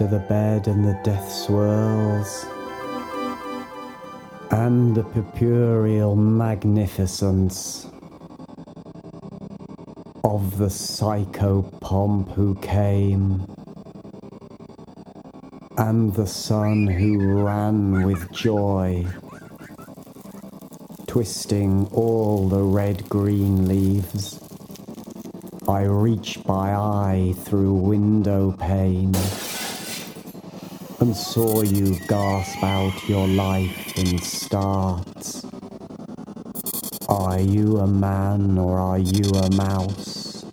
after the bed and the death swirls, and the purpureal magnificence of the psychopomp who came, and the sun who ran with joy, twisting all the red green leaves. I reach my eye through window pane and saw you gasp out your life in starts. Are you a man or are you a mouse?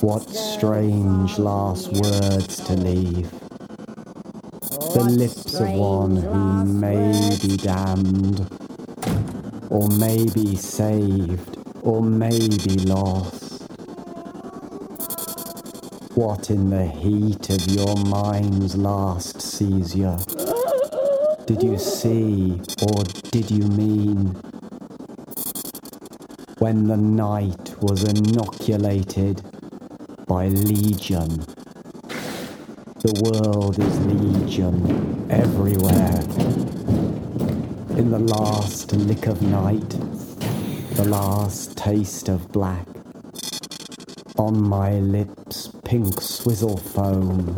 What strange last words to leave. The lips of one who may be damned, or may be saved, or may be lost. What in the heat of your mind's last seizure did you see or did you mean? When the night was inoculated by legion. The world is legion everywhere. In the last lick of night, the last taste of black. On my lips, pink swizzle foam.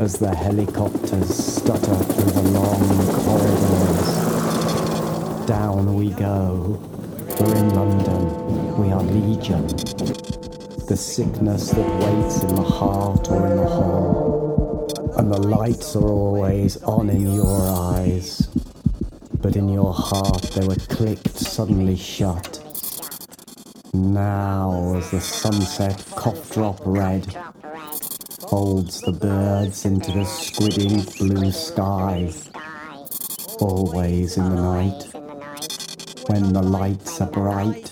As the helicopters stutter through the long corridors. Down we go. We're in London. We are legion. The sickness that waits in the heart or in the hall. And the lights are always on in your eyes. But in your heart they were clicked suddenly shut. Now, as the sunset cough drop red folds the birds into the squidding blue sky, always in the night, when the lights are bright,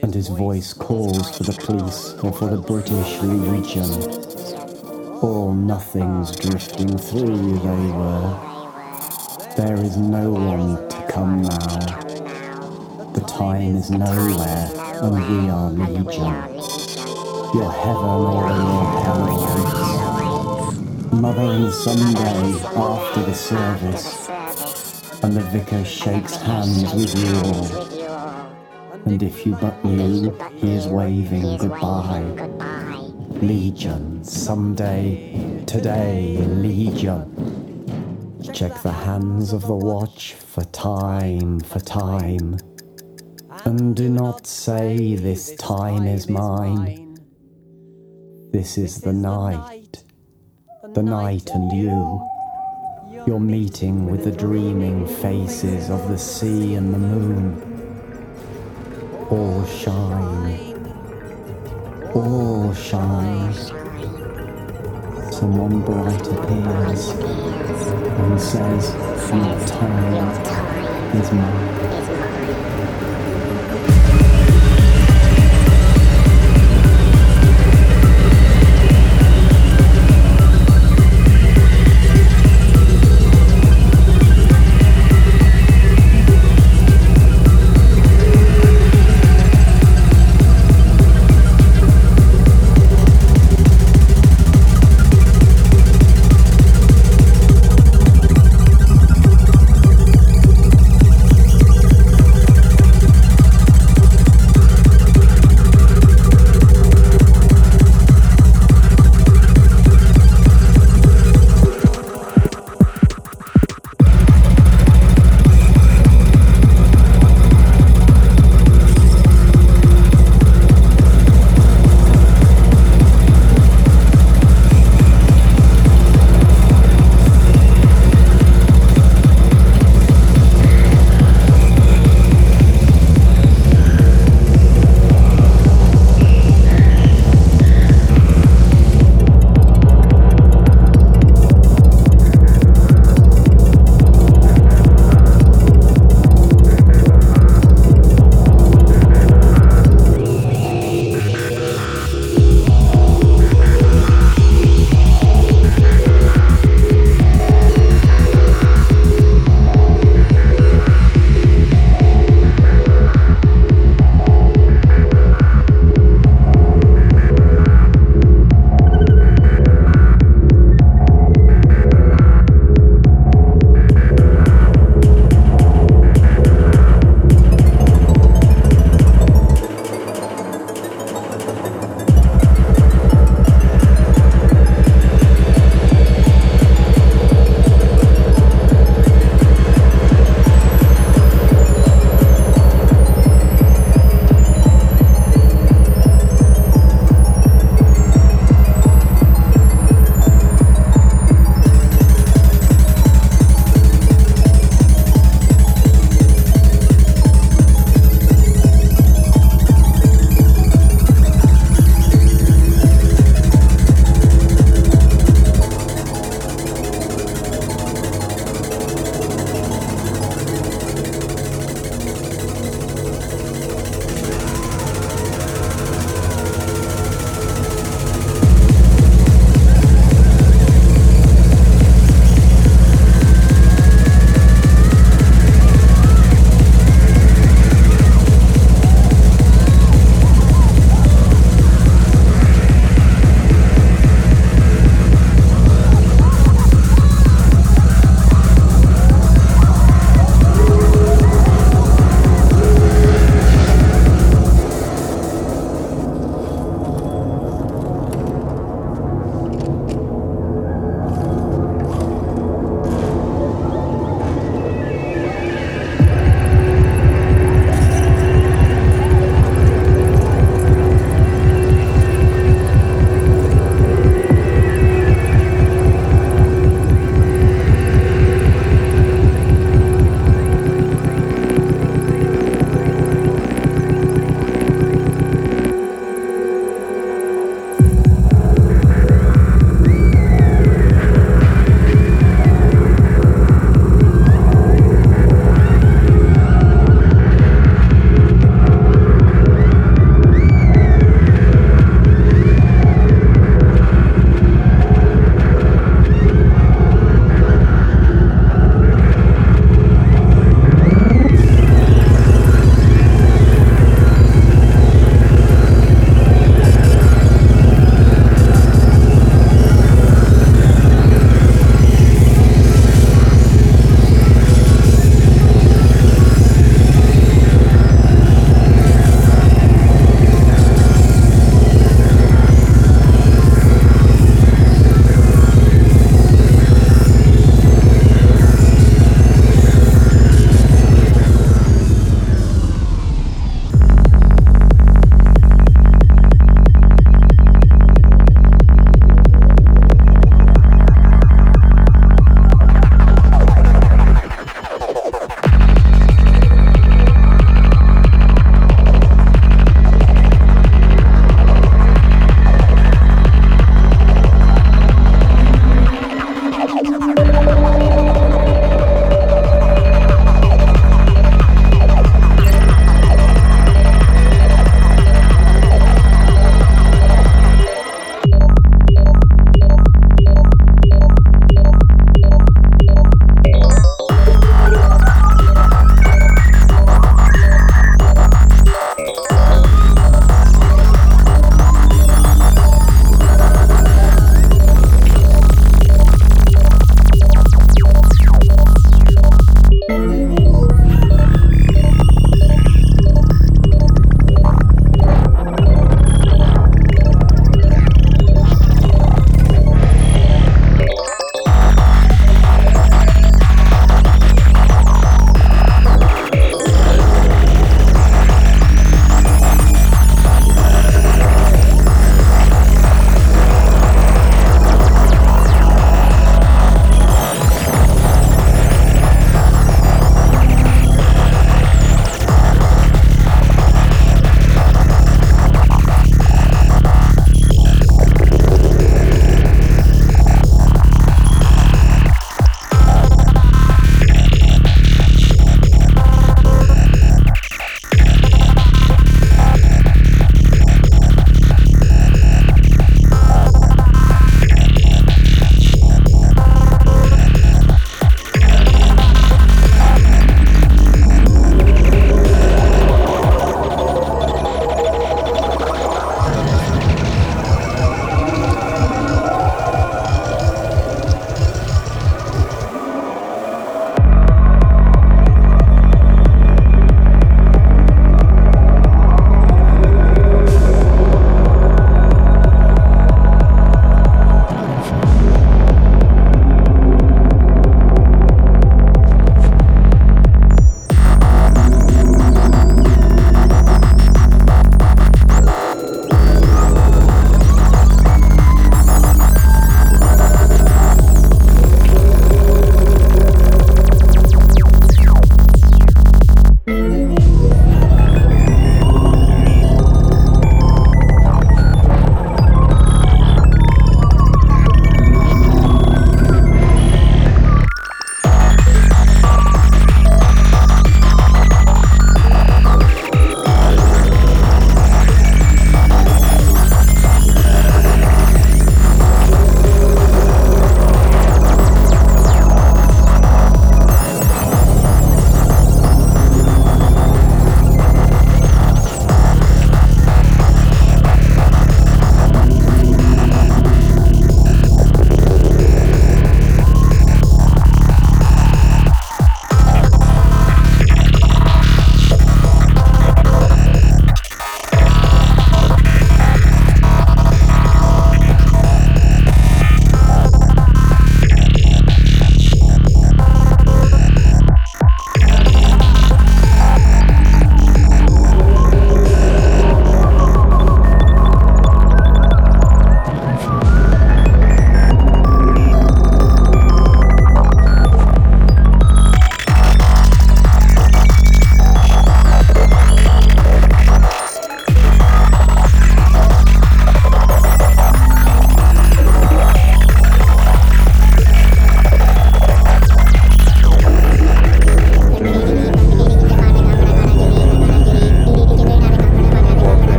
and his voice calls for the police or for the British Legion. All nothings drifting through they were. There is no one to come now. The time is nowhere, and we are legion. Your heaven or your hell Mother and Sunday after the service, and the vicar shakes hands with you all. And if you but knew, he is waving goodbye. Legion, someday, today, Legion. Check the hands of the watch for time, for time. And do not say this time is mine. This is the night, the night and you. Your meeting with the dreaming faces of the sea and the moon. All shine, all shine. Someone bright appears and says, Your time is mine.